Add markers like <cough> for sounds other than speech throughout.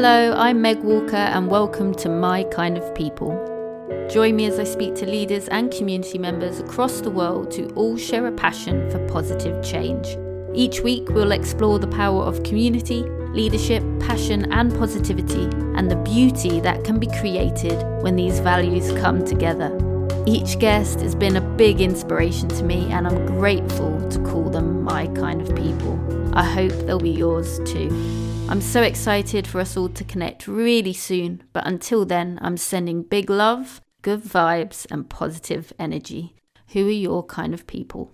Hello, I'm Meg Walker, and welcome to My Kind of People. Join me as I speak to leaders and community members across the world who all share a passion for positive change. Each week, we'll explore the power of community, leadership, passion, and positivity, and the beauty that can be created when these values come together. Each guest has been a big inspiration to me, and I'm grateful to call them my kind of people. I hope they'll be yours too. I'm so excited for us all to connect really soon, but until then, I'm sending big love, good vibes, and positive energy. Who are your kind of people?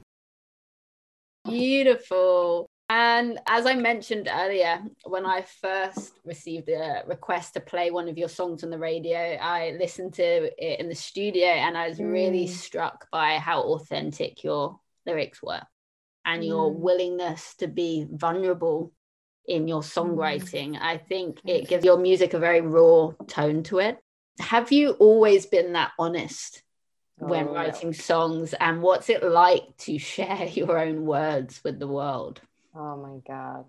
Beautiful. And as I mentioned earlier, when I first received a request to play one of your songs on the radio, I listened to it in the studio and I was mm. really struck by how authentic your lyrics were and mm. your willingness to be vulnerable in your mm. songwriting. I think it gives your music a very raw tone to it. Have you always been that honest when oh, writing songs? And what's it like to <laughs> share your own words with the world? Oh my God.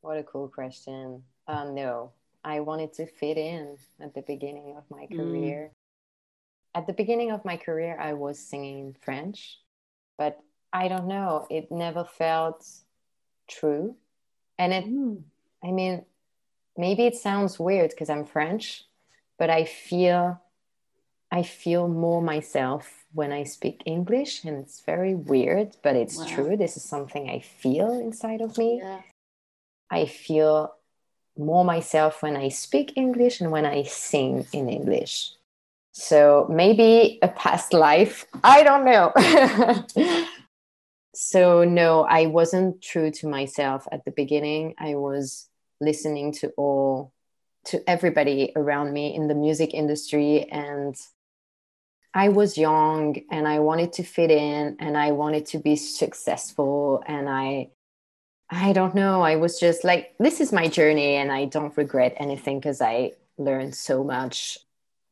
What a cool question. Uh, no, I wanted to fit in at the beginning of my mm. career. Mm. At the beginning of my career, I was singing in French, but I don't know, it never felt true. And it, mm. I mean, maybe it sounds weird because I'm French, but I feel, I feel more myself when I speak English, and it's very weird, but it's wow. true. This is something I feel inside of me. Yeah. I feel more myself when I speak English and when I sing in English. So maybe a past life, I don't know. <laughs> so, no, I wasn't true to myself at the beginning. I was listening to all to everybody around me in the music industry and I was young and I wanted to fit in and I wanted to be successful and I I don't know, I was just like this is my journey and I don't regret anything cuz I learned so much.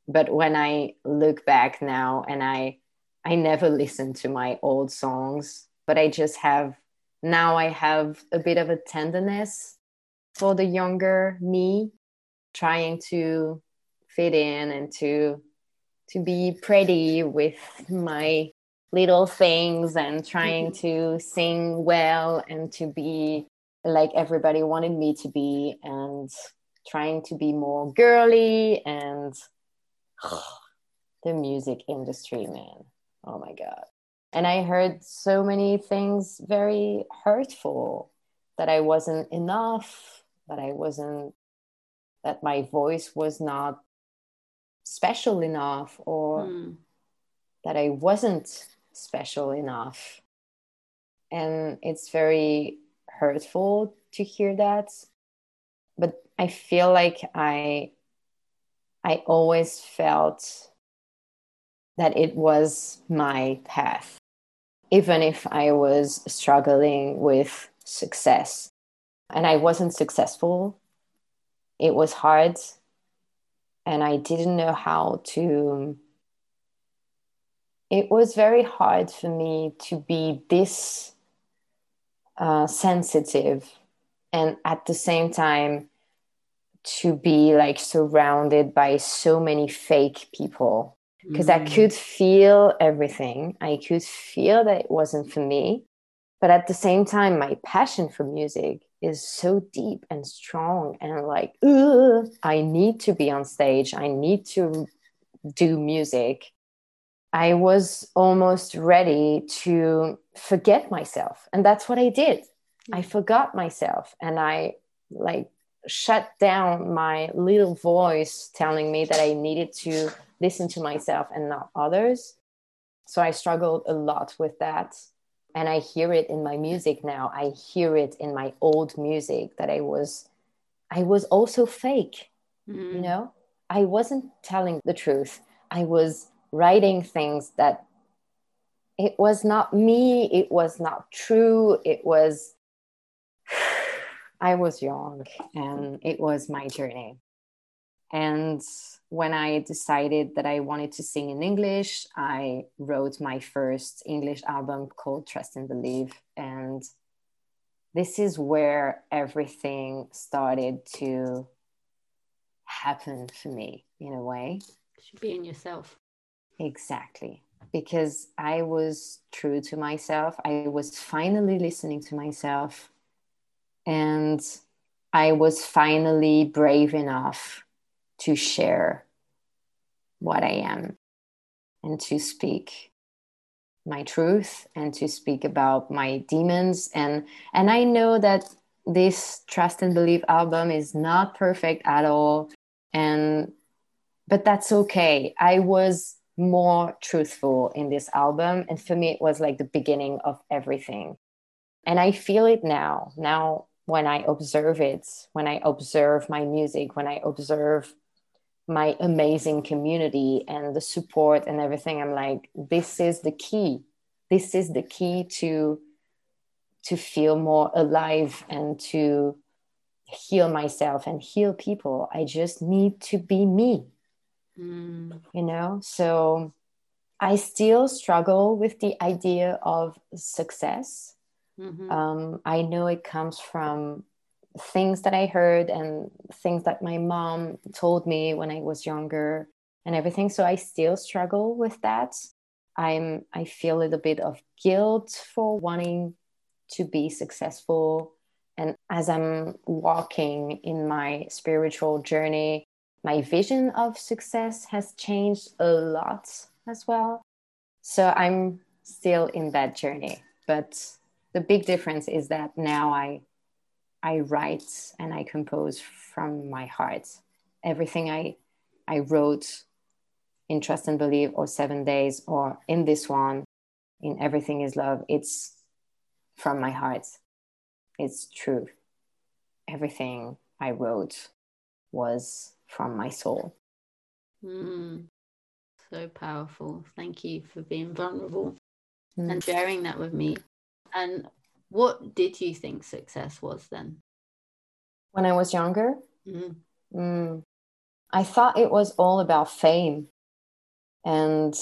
But when I look back now and I I never listened to my old songs, but I just have now I have a bit of a tenderness for the younger me trying to fit in and to to be pretty with my little things and trying to sing well and to be like everybody wanted me to be and trying to be more girly and <sighs> the music industry man. Oh my god and i heard so many things very hurtful that i wasn't enough that i wasn't that my voice was not special enough or mm. that I wasn't special enough. And it's very hurtful to hear that. But I feel like I I always felt that it was my path, even if I was struggling with success. And I wasn't successful. It was hard and I didn't know how to. It was very hard for me to be this uh, sensitive and at the same time to be like surrounded by so many fake people because mm. I could feel everything. I could feel that it wasn't for me. But at the same time, my passion for music is so deep and strong and like i need to be on stage i need to do music i was almost ready to forget myself and that's what i did i forgot myself and i like shut down my little voice telling me that i needed to listen to myself and not others. So i struggled a lot with that. And i hear it in my music now. I hear it in my old music that i was i was also fake mm-hmm. you know? I wasn't telling the truth. I was writing things that it was not me it was not true it was <sighs> i was young and it was my journey and when I decided that I wanted to sing in English, I wrote my first English album called Trust and Believe. And this is where everything started to happen for me in a way. Should be in yourself. Exactly. Because I was true to myself. I was finally listening to myself. And I was finally brave enough to share what I am and to speak my truth and to speak about my demons. And and I know that this trust and belief album is not perfect at all. And but that's okay. I was more truthful in this album. And for me it was like the beginning of everything. And i feel it now. Now when i observe it when i observe my music when i observe my amazing community and the support and everything i'm like this is the key this is the key to to feel more alive and to heal myself and heal people. I just need to be me. Mm. You know, so I still struggle with the idea of success. Mm-hmm. Um, I know it comes from things that I heard and things that my mom told me when I was younger and everything. So I still struggle with that. I'm I feel a little bit of guilt for wanting to be successful. And as I'm walking in my spiritual journey, my vision of success has changed a lot as well. So I'm still in that journey. But the big difference is that now I I write and I compose from my heart. Everything I I wrote in Trust and Believe or Seven Days or in this one, in Everything is Love, it's from my heart. It's true. Everything I wrote was from my soul. Mm, so powerful. Thank you for being vulnerable mm. and sharing that with me. And what did you think success was then? When I was younger, mm. Mm, I thought it was all about fame and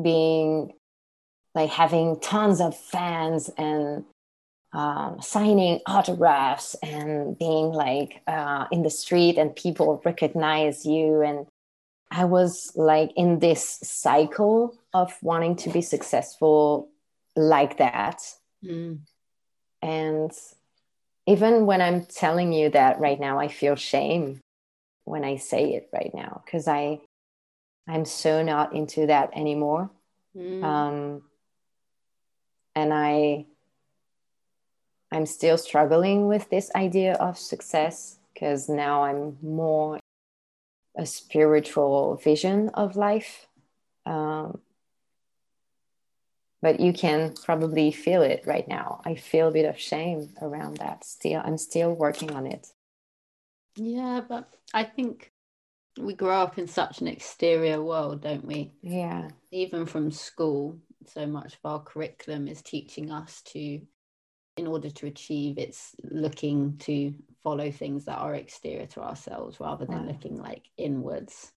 being like having tons of fans and um, signing autographs and being like uh, in the street and people recognize you and i was like in this cycle of wanting to be successful like that mm. and even when i'm telling you that right now i feel shame when i say it right now because i i'm so not into that anymore mm. um, and i i'm still struggling with this idea of success because now i'm more a spiritual vision of life um, but you can probably feel it right now. I feel a bit of shame around that. Still i'm still working on it. Yeah but i think we grow up in such an exterior world don't we? Yeah. Even from school so much of our curriculum is teaching us to in order to achieve it's looking to follow things that are exterior to ourselves rather than right. looking like inwards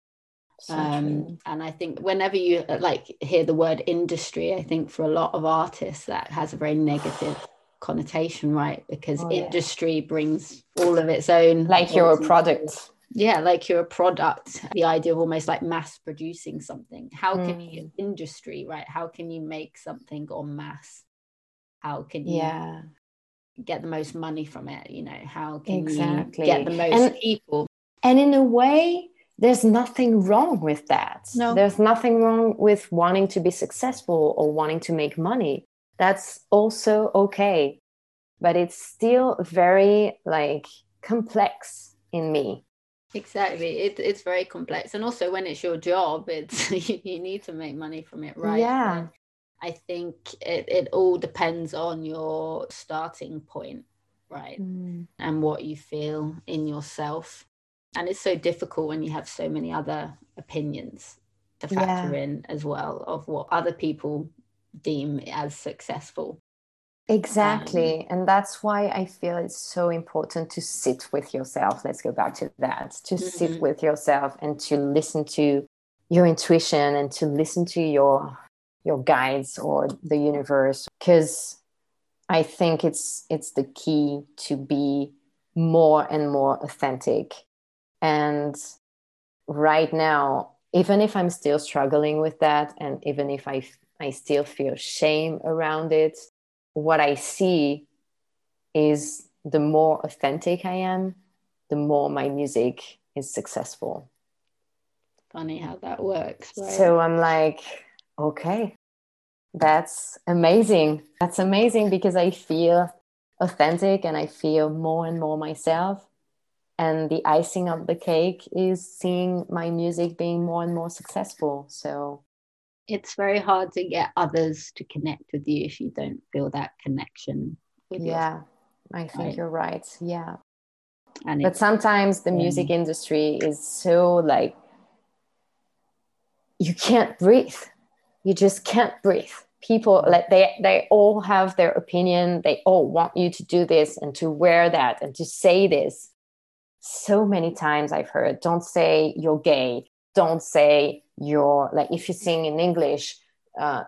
so um, and i think whenever you uh, like hear the word industry i think for a lot of artists that has a very negative connotation right? Because oh, industry yeah. brings all of its own like you're a product. Yeah like you're a product. The idea of almost like mass producing something. How can mm. you industry right? How can you make something on mass how can you yeah. get the most money from it you know? How can exactly. you get the most and, people? and in a way there's nothing wrong with that. No. There's nothing wrong with wanting to be successful or wanting to make money. That's also okay. But it's still very like complex in me. Exactly. It, it's very complex. And also when it's your job it's <laughs> you, need to make money from it right? Yeah. But i think it, it all depends on your starting point right? Mm. and what you feel in yourself and it's so difficult when you have so many other opinions to factor yeah. in as well of what other people deem as successful Exactly. Um, and that's why I feel it's so important to sit with yourself. Let's go back to that to mm-hmm. sit with yourself and to listen to your intuition and to listen to your your guides or the universe because I think it's it's the key to be more and more authentic And right now, even if I'm still struggling with that, and even if I, I still feel shame around it, what I see is the more authentic I am, the more my music is successful. Funny how that works. Right? So I'm like, okay, that's amazing. That's amazing because I feel authentic and I feel more and more myself. And the icing of the cake is seeing my music being more and more successful. So it's very hard to get others to connect with you if you don't feel that connection with yeah i think right? you're right. Yeah. And but sometimes the music industry is so like you can't breathe. You just can't breathe. People mm-hmm. like they they all have their opinion. They all want you to do this and to wear that and to say this so many times i've heard don't say you're gay. Don't say you're like if you sing in english uh,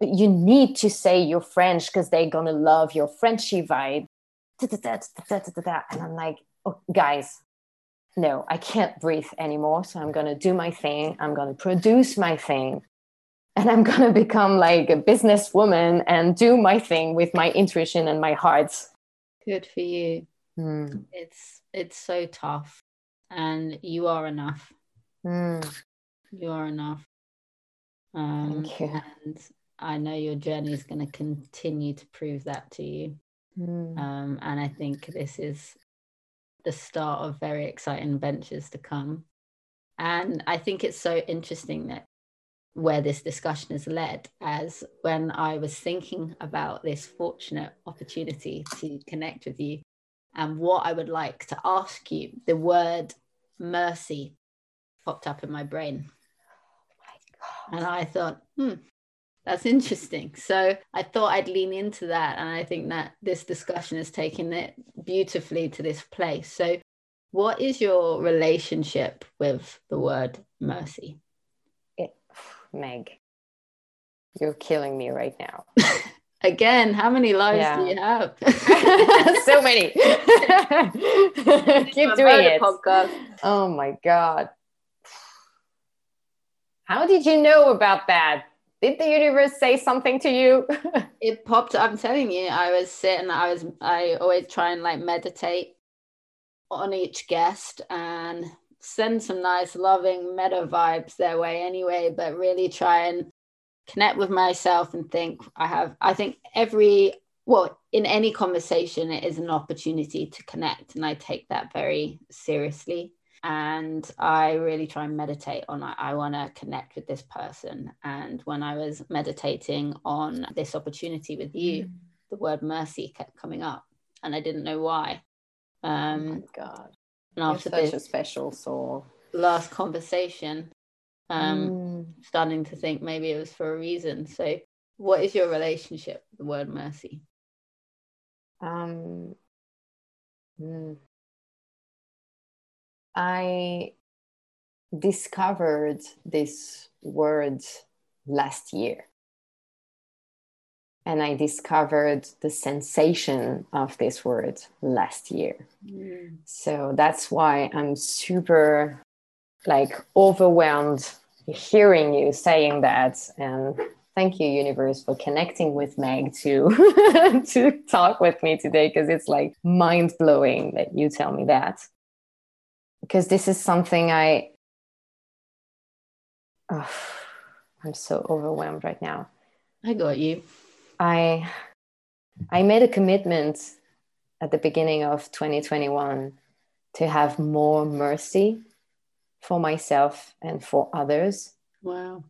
you need to say you're french because they're gonna love your frenchy vibe. And i'm like oh, guys no i can't breathe anymore. So i'm gonna do my thing. I'm gonna produce my thing. And i'm gonna become like a businesswoman and do my thing with my intuition and my heart. Good for you mm. it's it's so tough and you are enough mm. You are enough. Um, Thank you. And I know your journey is going to continue to prove that to you. Mm. Um, and I think this is the start of very exciting ventures to come. And I think it's so interesting that where this discussion has led, as when I was thinking about this fortunate opportunity to connect with you and what I would like to ask you, the word mercy popped up in my brain. And I thought, hmm, that's interesting. So I thought I'd lean into that. And I think that this discussion has taken it beautifully to this place. So, what is your relationship with the word mercy? It, Meg, you're killing me right now. <laughs> Again, how many lives yeah. do you have? <laughs> so many. <laughs> <laughs> Keep doing it. Podcast. Oh my God. How did you know about that? Did the universe say something to you? it popped. I'm telling you, I was sitting. I was. I always try and like meditate on each guest and send some nice, loving metta vibes their way anyway. But really try and connect with myself and think. I have. I think every well in any conversation it is an opportunity to connect, and I take that very seriously and I really try and meditate on I, I want to connect with this person. And when I was meditating on this opportunity with you, mm. the word mercy kept coming up, and I didn't know why. Um, oh God! And after You're such a special soul. Last conversation, um, mm. starting to think maybe it was for a reason. So, what is your relationship with the word mercy? Um. Mm I discovered this word last year. And I discovered the sensation of this word last year. Mm. So that's why I'm super like overwhelmed hearing you saying that. And thank you, universe, for connecting with Meg to <laughs> to talk with me today because it's like mind blowing that you tell me that because this is something I. Oh, I'm so overwhelmed right now. I got you. I I made a commitment at the beginning of 2021 to have more mercy for myself and for others. Wow.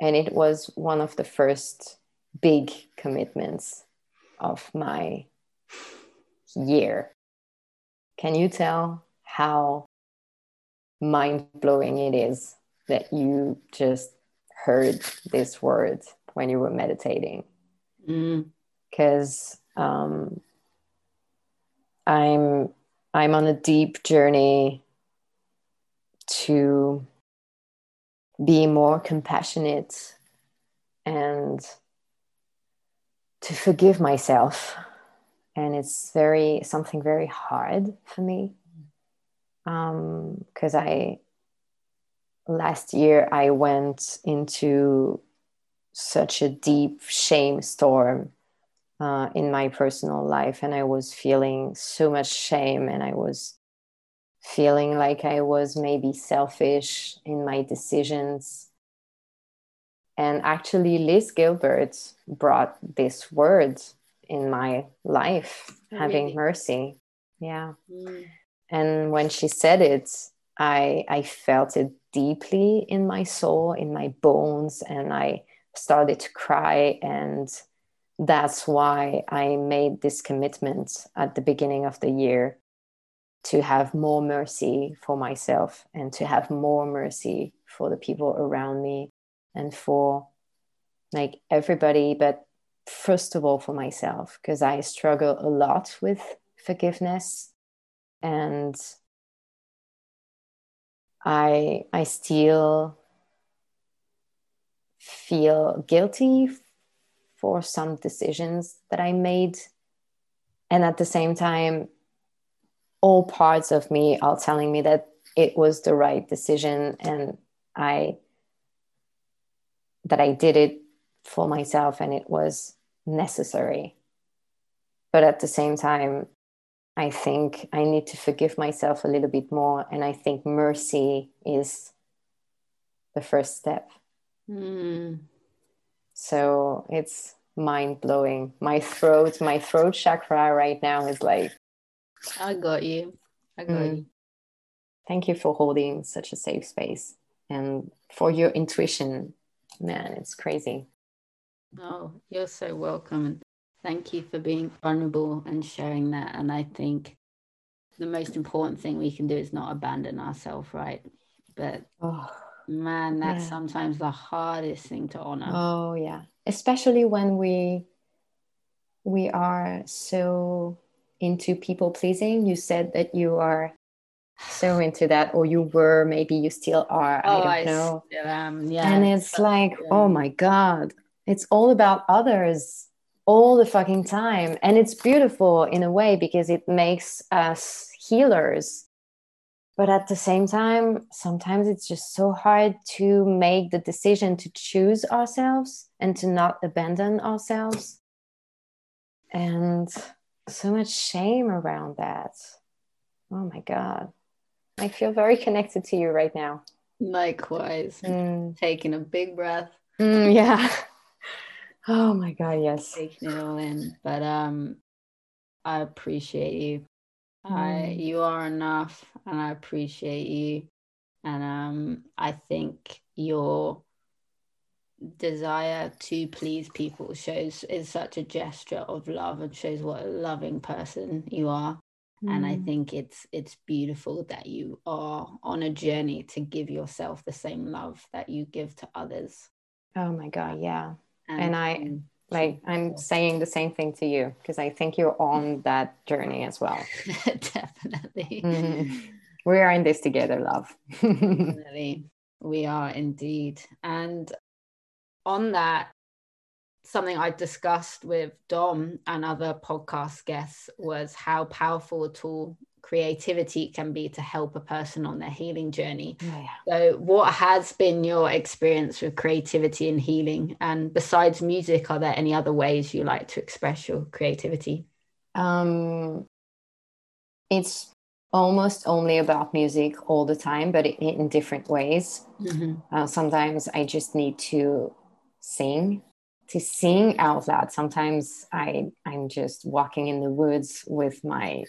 And it was one of the first big commitments of my year. Can you tell how mind blowing it is that you just heard this word when you were meditating. Because mm. um, I'm I'm on a deep journey to be more compassionate and to forgive myself. And it's very something very hard for me. Because um, I last year I went into such a deep shame storm uh, in my personal life, and I was feeling so much shame, and I was feeling like I was maybe selfish in my decisions. And actually, Liz Gilbert brought this word in my life, oh, having mercy. Yeah. Mm. And when she said it, I, I felt it deeply in my soul, in my bones, and I started to cry. And that's why I made this commitment at the beginning of the year to have more mercy for myself and to have more mercy for the people around me and for like everybody but first of all for myself because i struggle a lot with forgiveness. And i i still feel guilty for some decisions that i made. And at the same time all parts of me are telling me that it was the right decision and I that I did it for myself and it was necessary. But at the same time, I think I need to forgive myself a little bit more. And I think mercy is the first step. Mm. So it's mind blowing. My throat, my throat chakra right now is like I got you. I got mm. you. Thank you for holding such a safe space and for your intuition. Man, it's crazy. Oh, you're so welcome. Thank you for being vulnerable and sharing that. And I think the most important thing we can do is not abandon ourselves, right? But oh, man, that's yeah. sometimes the hardest thing to honor. Oh, yeah. Especially when we we are so into people pleasing. You said that you are so into that, or you were, maybe you still are. Oh, I don't I know. Still Yeah. And it's like, yeah. oh my God, it's all about others all the fucking time. And it's beautiful in a way because it makes us healers. But at the same time, sometimes it's just so hard to make the decision to choose ourselves and to not abandon ourselves. And so much shame around that. Oh my God. I feel very connected to you right now. Likewise. Mm. Taking a big breath. Mm, yeah. <laughs> oh my God, yes. Taking it all in. But um I appreciate you. Mm. I you are enough and I appreciate you. And um I think you're desire to please people shows is such a gesture of love and shows what a loving person you are. Mm. and i mm. think it's it's beautiful that you are on a journey to give yourself the same love that you give to others. Oh my god yeah. And, and i like i'm saying the same thing to you because i think you're on <laughs> that journey as well. <laughs> Definitely. Mm. we are in this together love. <laughs> Definitely. We are indeed. And on that, something I discussed with Dom and other podcast guests was how powerful a tool creativity can be to help a person on their healing journey. Oh, yeah. So, what has been your experience with creativity and healing? And besides music, are there any other ways you like to express your creativity? Um, it's almost only about music all the time, but in different ways. Mm-hmm. Uh, sometimes I just need to sing to sing out loud. Sometimes i i'm just walking in the woods with my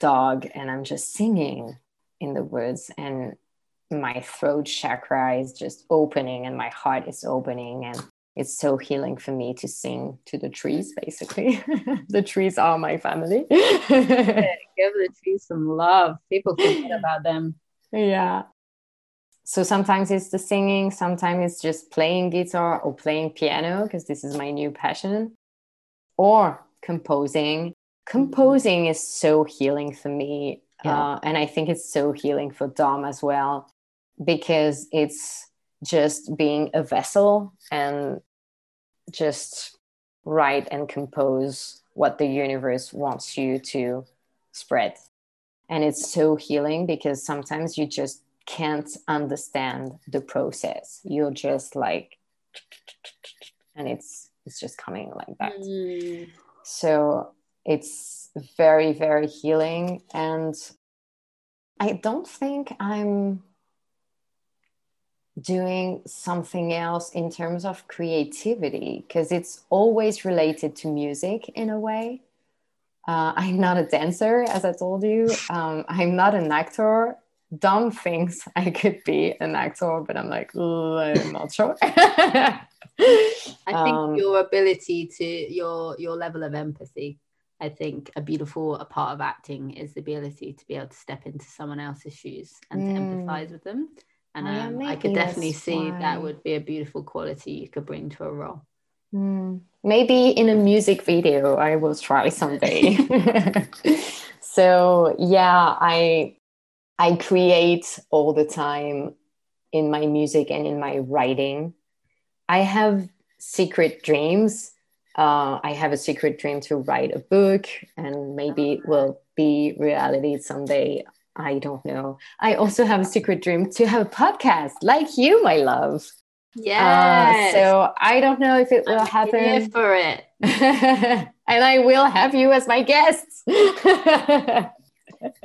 dog and i'm just singing in the woods and my throat chakra is just opening and my heart is opening and it's so healing for me to sing to the trees basically. <laughs> The trees are my family. Give the trees some love. People forget about them. <laughs> Yeah so sometimes it's the singing sometimes it's just playing guitar or playing piano because this is my new passion or composing composing is so healing for me yeah. uh, and i think it's so healing for dom as well because it's just being a vessel and just write and compose what the universe wants you to spread and it's so healing because sometimes you just can't understand the process. You're just like and it's it's just coming like that. Mm. so it's very very healing. And i don't think i'm doing something else in terms of creativity because it's always related to music in a way. Uh, <laughs> i'm not a dancer as i told you. Um, i'm not an actor dumb things <laughs> I could be an actor, but I'm like, I'm not sure. <laughs> I think um, your ability to your your level of empathy. I think a beautiful a part of acting is the ability to be able to step into someone else's shoes and mm. to empathize with them. And um, yeah, I could definitely see why. that would be a beautiful quality you could bring to a role. Mm. Maybe in a music video, I will try someday. <laughs> so yeah, I I create all the time in my music and in my writing. I have secret dreams. Uh, I have a secret dream to write a book, and maybe it will be reality someday. I don't know. I also have a secret dream to have a podcast like you, my love. Yeah. Uh, so I don't know if it will I'm happen. for it. <laughs> and I will have you as my guest. <laughs>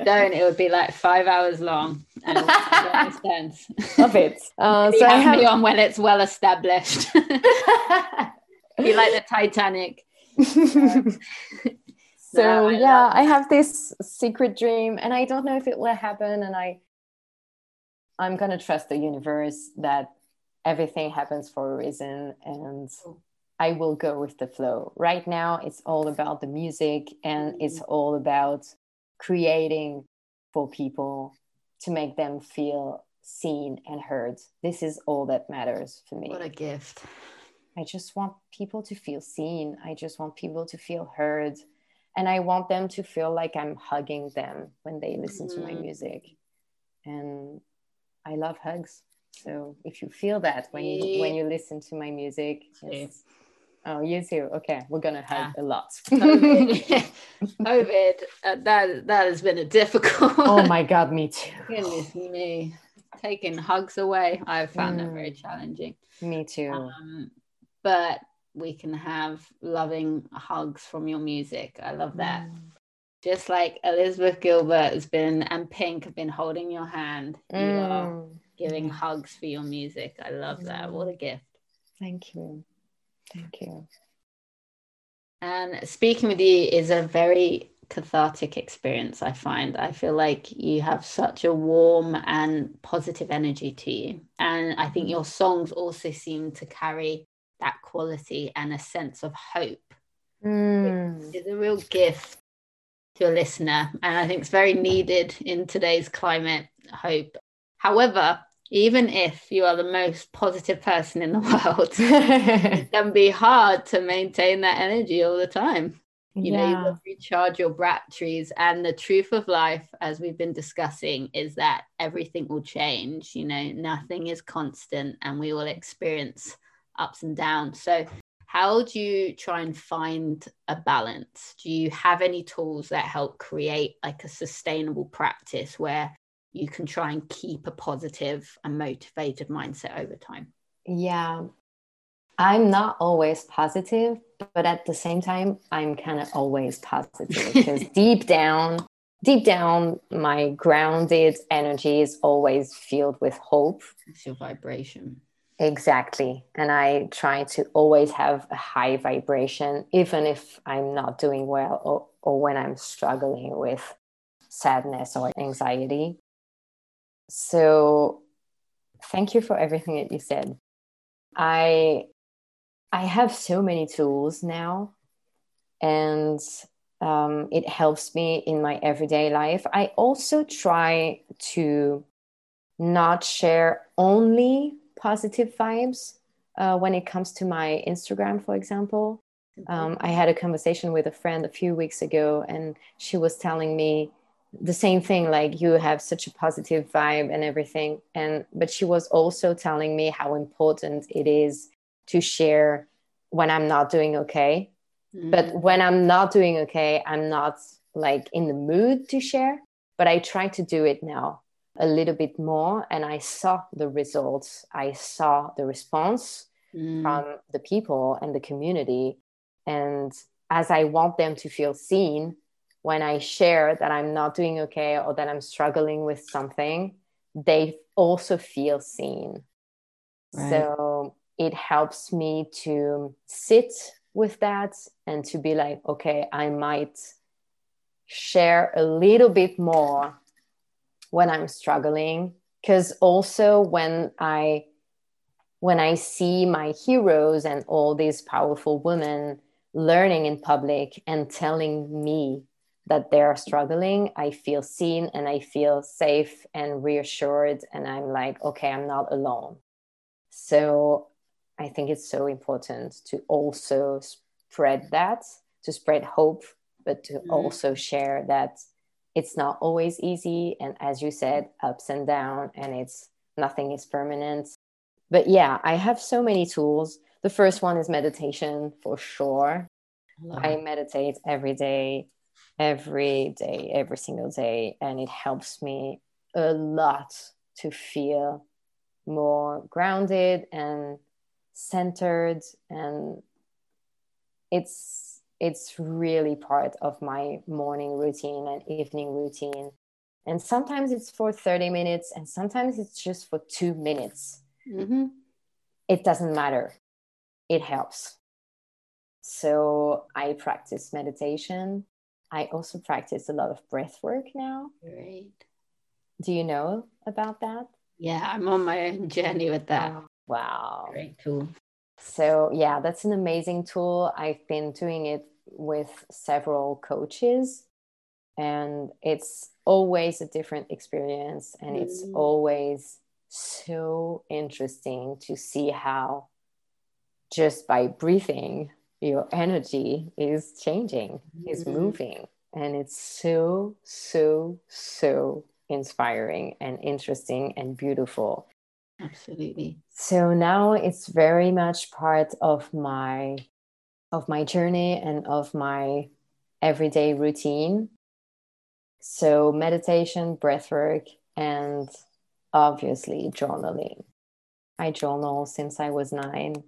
don't it would be like five hours long. And <laughs> sense. Love it. Uh, <laughs> so have, have me on when it's well established. <laughs> Be like the titanic. So no, yeah i have this secret dream and i don't know if it will happen and i i'm gonna trust the universe that everything happens for a reason and I will go with the flow. Right now, it's all about the music and it's mm-hmm. all about creating for people to make them feel seen and heard. This is all that matters for me. What a gift. I just want people to feel seen. I just want people to feel heard. And I want them to feel like I'm hugging them when they listen mm-hmm. to my mm-hmm. music. And I love hugs. So if you feel that when you when you listen to my music, it's, Oh, you too. Okay, we're gonna have yeah. a lot. COVID, <laughs> COVID uh, that that has been a difficult. oh my god, me too. <laughs> Goodness me, taking hugs away, I have found mm. that very mm. challenging. Me too. Um, but we can have loving hugs from your music. I love that. Mm. Just like Elizabeth Gilbert has been and Pink have been holding your hand, mm. you are mm. giving hugs for your music. I love that. What a gift. Thank you. Thank you. And speaking with you is a very cathartic experience, I find. I feel like you have such a warm and positive energy to you. And I think your songs also seem to carry that quality and a sense of hope. Mm. It's a real gift to a listener. And I think it's very needed in today's climate, hope. However, even if you are the most positive person in the <laughs> world, it <laughs> can be hard to maintain that energy all the time. You yeah. know, you recharge your batteries. And the truth of life, as we've been discussing, is that everything will change. You know, nothing is constant and we will experience ups and downs. So, how do you try and find a balance? Do you have any tools that help create like a sustainable practice where you can try and keep a positive and motivated mindset over time? Yeah. I'm not always positive, but at the same time, I'm kind of always positive because <laughs> deep down, deep down, my grounded energy is always filled with hope. It's your vibration. Exactly. And I try to always have a high vibration, even if I'm not doing well or, or when I'm struggling with sadness or anxiety. So thank you for everything that you said. I I have so many tools now, and um, it helps me in my everyday life. I also try to not share only positive vibes uh, when it comes to my Instagram, for example. Um, I had a conversation with a friend a few weeks ago, and she was telling me the same thing like you have such a positive vibe and everything and but she was also telling me how important it is to share when i'm not doing okay mm-hmm. but when i'm not doing okay i'm not like in the mood to share but I try to do it now a little bit more. And I saw the results, I saw the response mm. from the people and the community. And as I want them to feel seen, when I share that I'm not doing okay or that I'm struggling with something, they also feel seen. Right. So it helps me to sit with that and to be like, okay, I might share a little bit more when I'm struggling. Because also when I when I see my heroes and all these powerful women learning in public and telling me that they're struggling, I feel seen and I feel safe and reassured. And I'm like, okay, I'm not alone. So I think it's so important to also spread that, to spread hope, but to mm-hmm. also share that it's not always easy. And as you said, ups and down, and it's nothing is permanent. But yeah, I have so many tools. The first one is meditation for sure. I meditate every day every day, every single day. And it helps me a lot to feel more grounded and centered. And it's, it's really part of my morning routine and evening routine. And sometimes it's for 30 minutes, and sometimes it's just for two minutes. Mm-hmm. It doesn't matter, it helps. So I practice meditation I also practice a lot of breath work now. Great. Do you know about that? Yeah, I'm on my own journey with that. Oh, wow. Great tool. So, yeah, that's an amazing tool. I've been doing it with several coaches, and it's always a different experience. And mm. it's always so interesting to see how just by breathing your energy is changing, mm-hmm. is moving. And it's so, so, so inspiring and interesting and beautiful. Absolutely. So now it's very much part of my of my journey and of my everyday routine. So meditation, breath work, and obviously journaling. I journal since I was nine.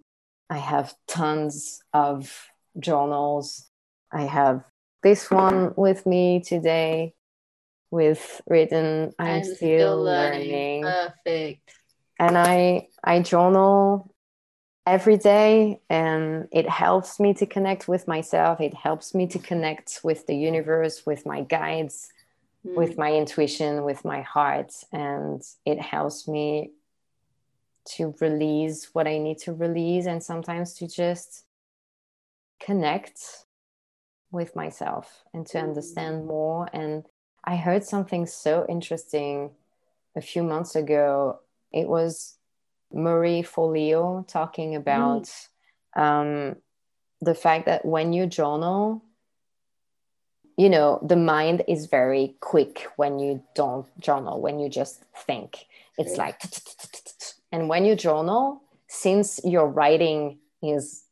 I have tons of journals. I have this one with me today with written I'm, I'm still, still learning. learning. Perfect. And I I journal every day and it helps me to connect with myself. It helps me to connect with the universe, with my guides, mm. with my intuition, with my heart and it helps me to release what I need to release and sometimes to just connect with myself and to understand mm. more. And I heard something so interesting a few months ago. It was Marie Forleo talking about mm. um, the fact that when you journal, you know, the mind is very quick when you don't journal, when you just think. It's like and when you journal, since your writing is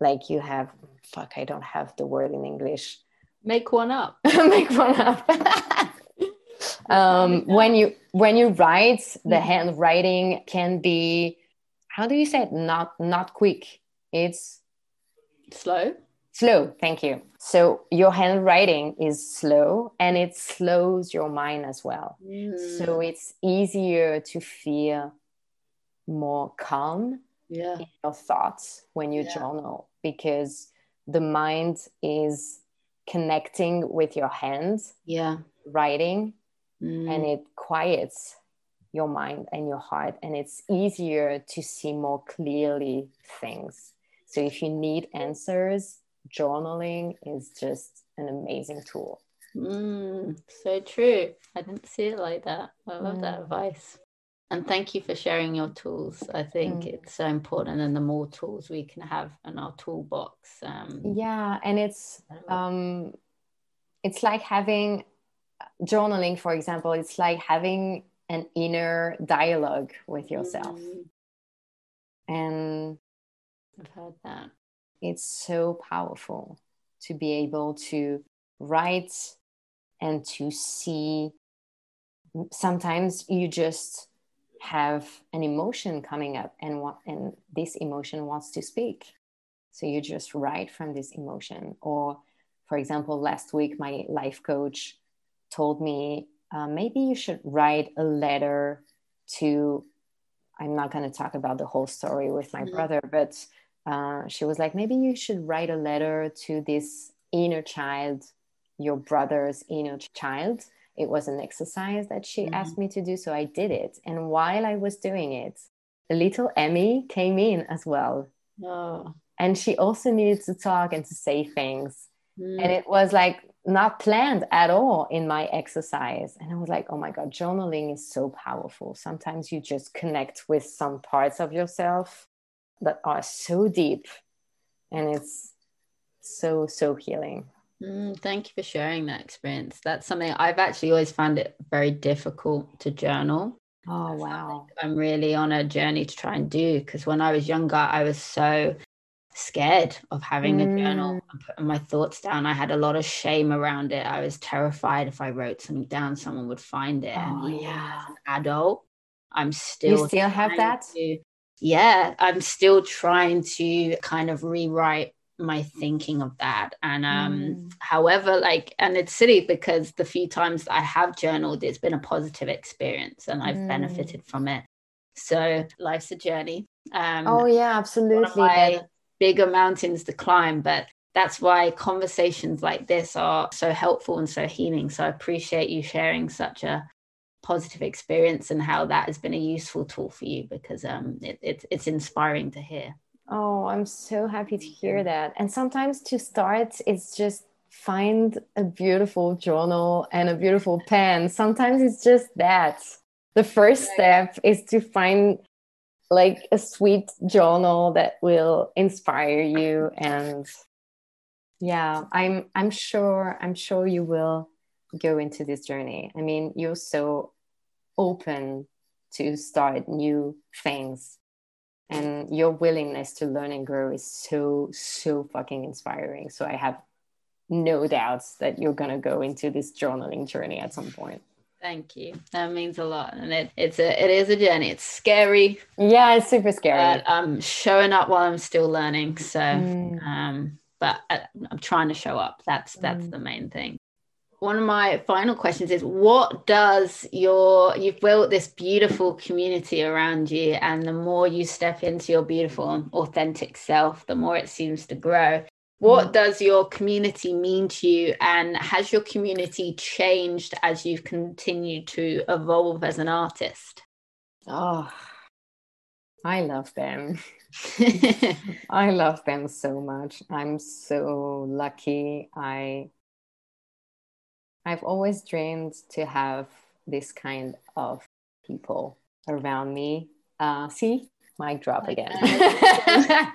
like you have, fuck, I don't have the word in English. Make one up. <laughs> Make one up. <laughs> um, when you when you write, the mm-hmm. handwriting can be, how do you say it? Not not quick. It's slow. Slow. Thank you. So your handwriting is slow, and it slows your mind as well. Mm. So it's easier to feel more calm yeah. in your thoughts when you yeah. journal because the mind is connecting with your hands yeah writing mm. and it quiets your mind and your heart and it's easier to see more clearly things so if you need answers journaling is just an amazing tool mm, so true i didn't see it like that i love mm. that advice and thank you for sharing your tools. I think mm. it's so important, and the more tools we can have in our toolbox. Um, yeah, and it's um, it's like having journaling, for example. It's like having an inner dialogue with yourself, mm. and I've heard that it's so powerful to be able to write and to see sometimes you just have an emotion coming up and what and this emotion wants to speak so you just write from this emotion or for example last week my life coach told me uh, maybe you should write a letter to i'm not going to talk about the whole story with my mm-hmm. brother but uh, she was like maybe you should write a letter to this inner child your brother's inner child it was an exercise that she mm-hmm. asked me to do so i did it and while i was doing it the little emmy came in as well oh. and she also needed to talk and to say things mm. and it was like not planned at all in my exercise and i was like oh my god journaling is so powerful sometimes you just connect with some parts of yourself that are so deep and it's so so healing Mm, thank you for sharing that experience. That's something I've actually always found it very difficult to journal. Oh, wow. I'm really on a journey to try and do because when I was younger, I was so scared of having mm. a journal mm. and putting my thoughts down. I had a lot of shame around it. I was terrified if I wrote something down, someone would find it. Oh, and yeah. As an adult, I'm still. You still have that? To, yeah, I'm still trying to kind of rewrite my thinking of that. And um mm. however like and it's silly because the few times i have journaled it's been a positive experience and i've mm. benefited from it. So life's a journey. Um oh yeah absolutely. bigger mountains to climb but that's why conversations like this are so helpful and so healing. So i appreciate you sharing such a positive experience and how that has been a useful tool for you because um it, it it's inspiring to hear Oh, I'm so happy to hear that. And sometimes to start, it's just find a beautiful journal and a beautiful pen. Sometimes it's just that. The first step is to find like a sweet journal that will inspire you and yeah, I'm I'm sure I'm sure you will go into this journey. I mean, you're so open to start new things and your willingness to learn and grow is so so fucking inspiring. So i have no doubts that you're going to go into this journaling journey at some point. Thank you. That means a lot. And it, it's a it is a journey. It's scary. Yeah it's super scary. But i'm showing up while i'm still learning. So mm. um but I, am trying to show up. That's that's mm. the main thing one of my final questions is what does your you've built this beautiful community around you and the more you step into your beautiful and authentic self the more it seems to grow. What mm. does your community mean to you and has your community changed as you've continued to evolve as an artist? Oh i love them. <laughs> I love them so much. I'm so lucky. I I've always dreamed to have this kind of people around me. Uh, see, mic drop again. <laughs>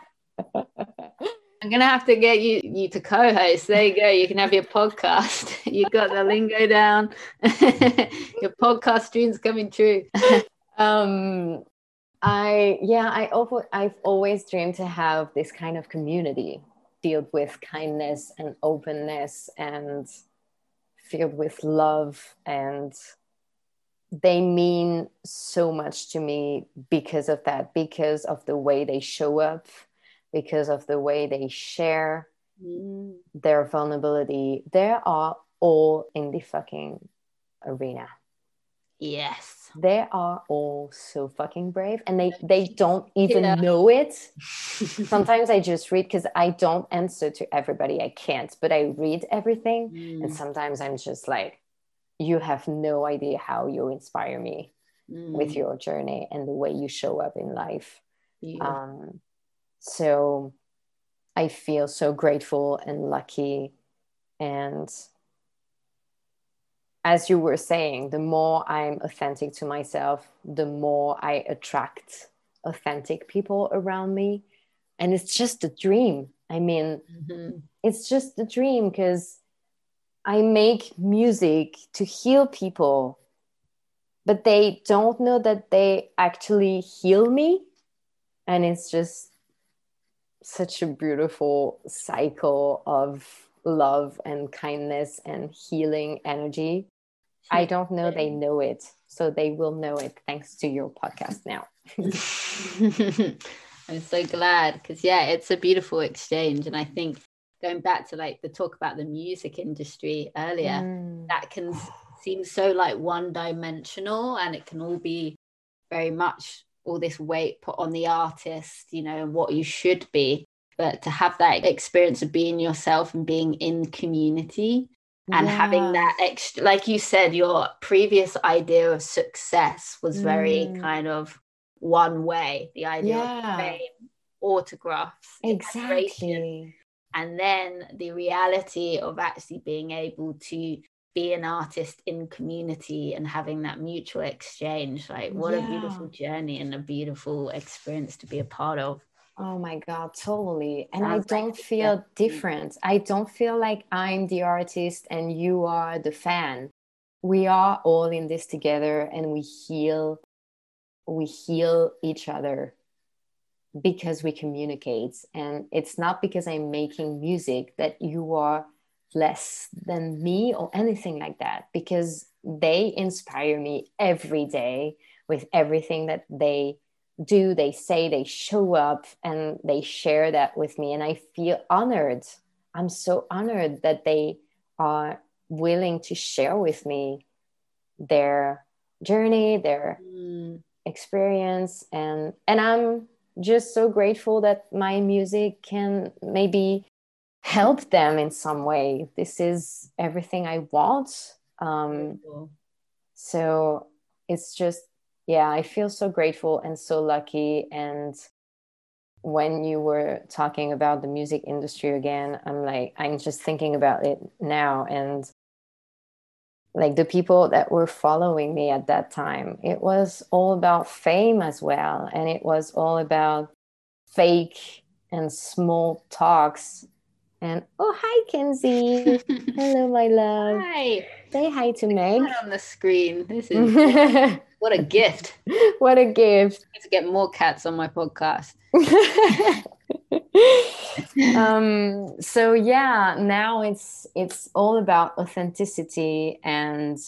I'm gonna have to get you you to co-host. There you go. You can have your podcast. <laughs> you got the lingo down. <laughs> your podcast dreams coming true. um, I yeah, I I've always dreamed to have this kind of community filled with kindness and openness and filled with love and they mean so much to me because of that because of the way they show up because of the way they share mm. their vulnerability. They are all in the fucking arena. Yes they are all so fucking brave and they they don't even yeah. know it <laughs> sometimes i just read because i don't answer to everybody i can't but i read everything mm. and sometimes i'm just like you have no idea how you inspire me mm. with your journey and the way you show up in life yeah. um, so i feel so grateful and lucky and as you were saying, the more I'm authentic to myself, the more I attract authentic people around me. And it's just a dream. I mean, mm-hmm. it's just a dream because I make music to heal people, but they don't know that they actually heal me. And it's just such a beautiful cycle of love and kindness and healing energy. I don't know they know it. So they will know it thanks to your podcast now. <laughs> I'm so glad because yeah, it's a beautiful exchange. And I think going back to like the talk about the music industry earlier, mm. that can seem so like one dimensional and it can all be very much all this weight put on the artist, you know, and what you should be. But to have that experience of being yourself and being in community and yeah. having that extra, like you said, your previous idea of success was very mm. kind of one way, the idea yeah. of fame, autographs, exactly. And then the reality of actually being able to be an artist in community and having that mutual exchange like what yeah. a beautiful journey and a beautiful experience to be a part of oh my god totally. And i don't like feel mm-hmm. different. I don't feel like i'm the artist and you are the fan. We are all in this together and we heal we heal each other because we communicate. And it's not because i'm making music that you are less than me or anything like that because they inspire me every day with everything that they do they say they show up and they share that with me and i feel honored i'm so honored that they are willing to share with me their journey their mm. experience and and i'm just so grateful that my music can maybe help them in some way. This is everything I want. Um, so it's just, yeah, I feel so grateful and so lucky. And when you were talking about the music industry again, I'm like, I'm just thinking about it now. And like the people that were following me at that time, it was all about fame as well. And it was all about fake and small talks and oh, hi, Kenzie. <laughs> Hello, my love. Hi. Say hi to Meg. On the screen. This is <laughs> what a gift. What a gift. to get more cats on my podcast. <laughs> um, so yeah, now it's it's all about authenticity and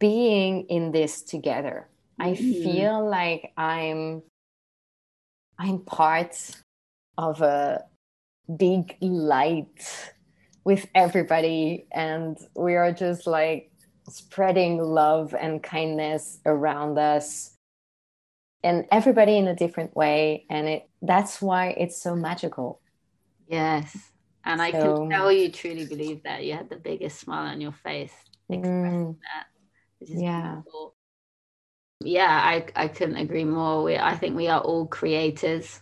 being in this together. I mm-hmm. feel like I'm I'm part of a big light with everybody and we are just like spreading love and kindness around us and everybody in a different way and it that's why it's so magical. Yes. And so, i can tell you truly believe that you had the biggest smile on your face expressing mm, that yeah. beautiful. yeah i i couldn't agree more. We i think we are all creators.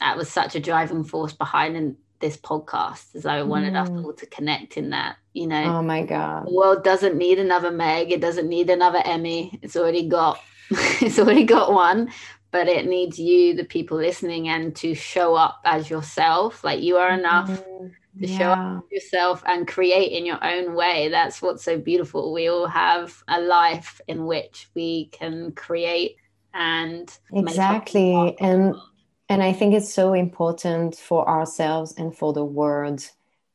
That was such a driving force behind this podcast as I wanted mm. us all to connect in that, you know. Oh my God. The world doesn't need another Meg. It doesn't need another Emmy. It's already got <laughs> it's already got one. But it needs you, the people listening, and to show up as yourself. Like you are enough mm. to yeah. show up yourself and create in your own way. That's what's so beautiful. We all have a life in which we can create and exactly and and I think it's so important for ourselves and for the world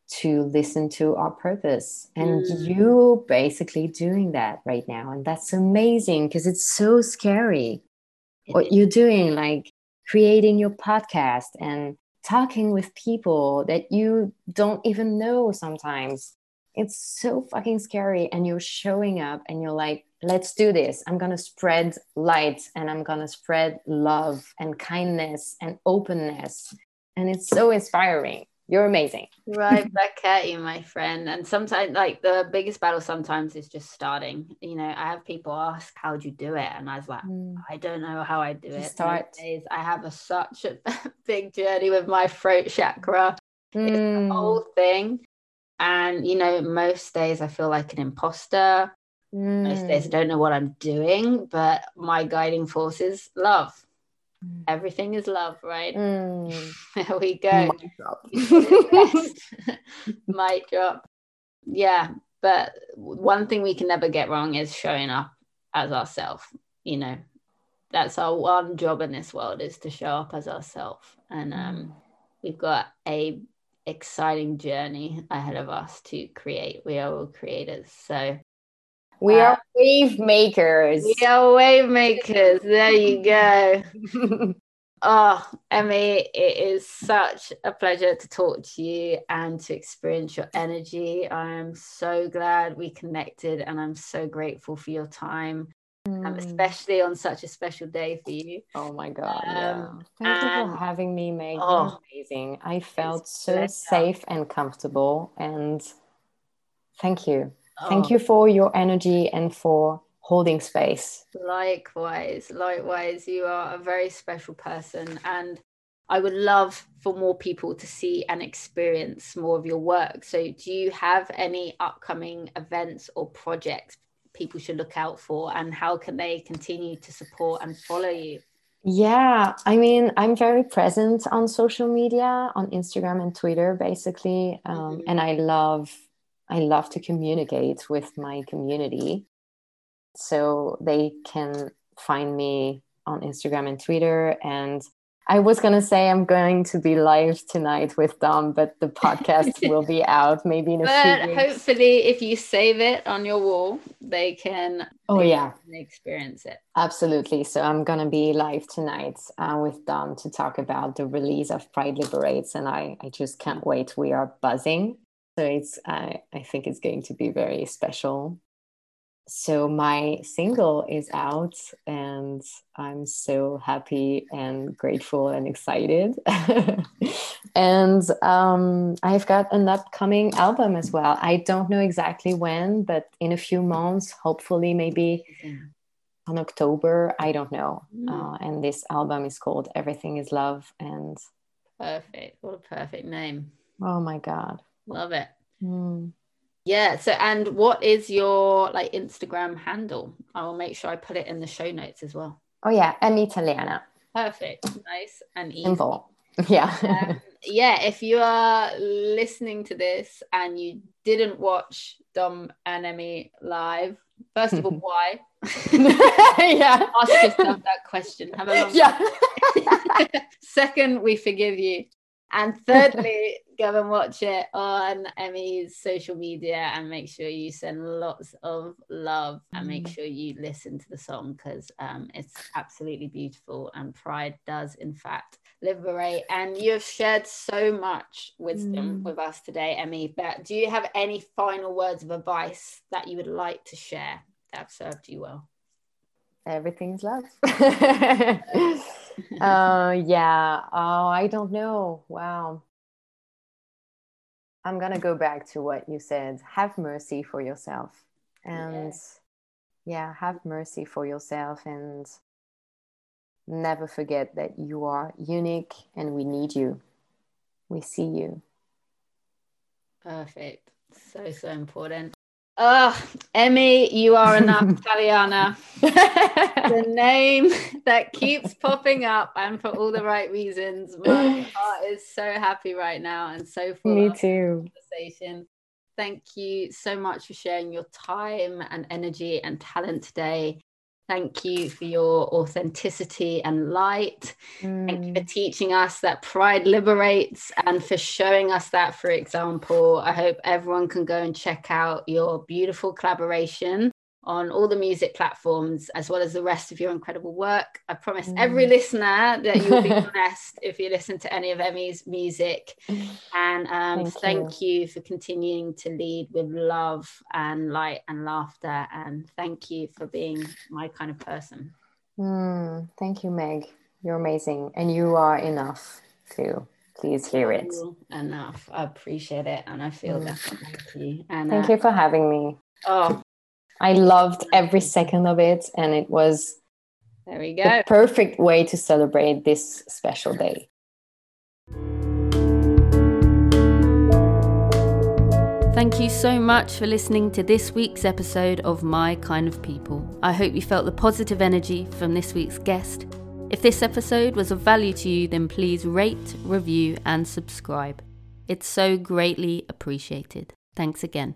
to listen to our purpose. And mm. you basically doing that right now. And that's amazing because it's so scary what you're doing, like creating your podcast and talking with people that you don't even know sometimes. It's so fucking scary. And you're showing up and you're like, let's do this. I'm going to spread light and I'm going to spread love and kindness and openness. And it's so inspiring. You're amazing. right back at you, my friend. And sometimes, like, the biggest battle sometimes is just starting. You know, I have people ask, How'd you do it? And I was like, mm. I don't know how I do just it. Start. Days, I have a, such a <laughs> big journey with my throat chakra. Mm. It's the hmm. whole thing. And, you know, most days I feel like an imposter. Mm. Most days I don't know what I'm doing, but my guiding force is love. Mm. Everything is love, right? Mm. <laughs> there we go. <laughs> <laughs> Mic drop. Yeah, but one thing we can never get wrong is showing up as ourselves. You know, that's our one job in this world is to show up as ourselves. And um, mm. we've got a exciting journey ahead of us to create. We are all creators. So we uh, are wave makers. We are wave makers. There you go. <laughs> oh, Emmy, it is such a pleasure to talk to you and to experience your energy. I am so glad we connected and I'm so grateful for your time um, especially on such a special day for you. Oh my God. Um, yeah. Thank and, you for having me, Meg. Oh, amazing. I felt so safe and comfortable. And thank you. Oh. Thank you for your energy and for holding space. Likewise. Likewise. You are a very special person. And I would love for more people to see and experience more of your work. So, do you have any upcoming events or projects people should look out for and how can they continue to support and follow you? Yeah, I mean, I'm very present on social media, on Instagram and Twitter, basically, um, mm-hmm. and I love, I love to communicate with my community, so they can find me on Instagram and Twitter, and I was gonna say I'm going to be live tonight with Dom, but the podcast <laughs> will be out maybe in a but few weeks. Hopefully, if you save it on your wall, they can. Oh they yeah, can experience it. Absolutely. So I'm gonna be live tonight uh, with Dom to talk about the release of Pride Liberates, and I I just can't wait. We are buzzing. So it's I I think it's going to be very special. So my single is out and i'm so happy and grateful and excited. <laughs> And um, i've got an upcoming album as well. I don't know exactly when but in a few months hopefully maybe on october i don't know. Mm. uh, and this album is called everything is love and perfect. What a perfect name. Oh my god love it mm. Yeah. So, and what is your like Instagram handle? I will make sure I put it in the show notes as well. Oh yeah, Emmy Italiana. Perfect. Nice and easy. Simple. <laughs> Yeah. um, yeah. If you are listening to this and you didn't watch Dom and Emmy live, first of all, <laughs> why? <laughs> yeah. Ask yourself that question. Have a long. Yeah. Second, we forgive you. And thirdly, <laughs> go and watch it on Emmy's social media and make sure you send lots of love and make mm. sure you listen to the song because um, it's absolutely beautiful. And Pride does, in fact, liberate. And you have shared so much wisdom mm. with us today, Emmy. But do you have any final words of advice that you would like to share that have served you well? Everything's love. <laughs> uh, yeah. Oh, I don't know. Wow. I'm going to go back to what you said. Have mercy for yourself. And yeah, have mercy for yourself and never forget that you are unique and we need you. We see you. Perfect. So, so important. Oh, Emmy, you are enough, <laughs> Italiana. the name that keeps popping up, and for all the right reasons. My heart is so happy right now, and so <laughs> full. Me too. Conversation. Thank you so much for sharing your time and energy and talent today. Thank you for your authenticity and light. Mm. Thank you for mm. teaching us that pride liberates and for showing us that, for example. I hope everyone can go and check out your beautiful collaboration on all the music platforms as well as the rest of your incredible work. I promise mm. every listener that you'll be <laughs> blessed if you listen to any of Emmy's music. <laughs> And um, thank, thank you. you. for continuing to lead with love and light and laughter. And thank you for being my kind of person. Mm, thank you, Meg. You're amazing. And you are enough too. Please hear it. Enough. I appreciate it. And I feel mm. that. Thank you. And thank uh, you for having me. Oh, I loved every second of it, and it was there we go. The perfect way to celebrate this special day. Thank you so much for listening to this week's episode of My Kind of People. I hope you felt the positive energy from this week's guest. If this episode was of value to you, then please rate, review, and subscribe. It's so greatly appreciated. Thanks again.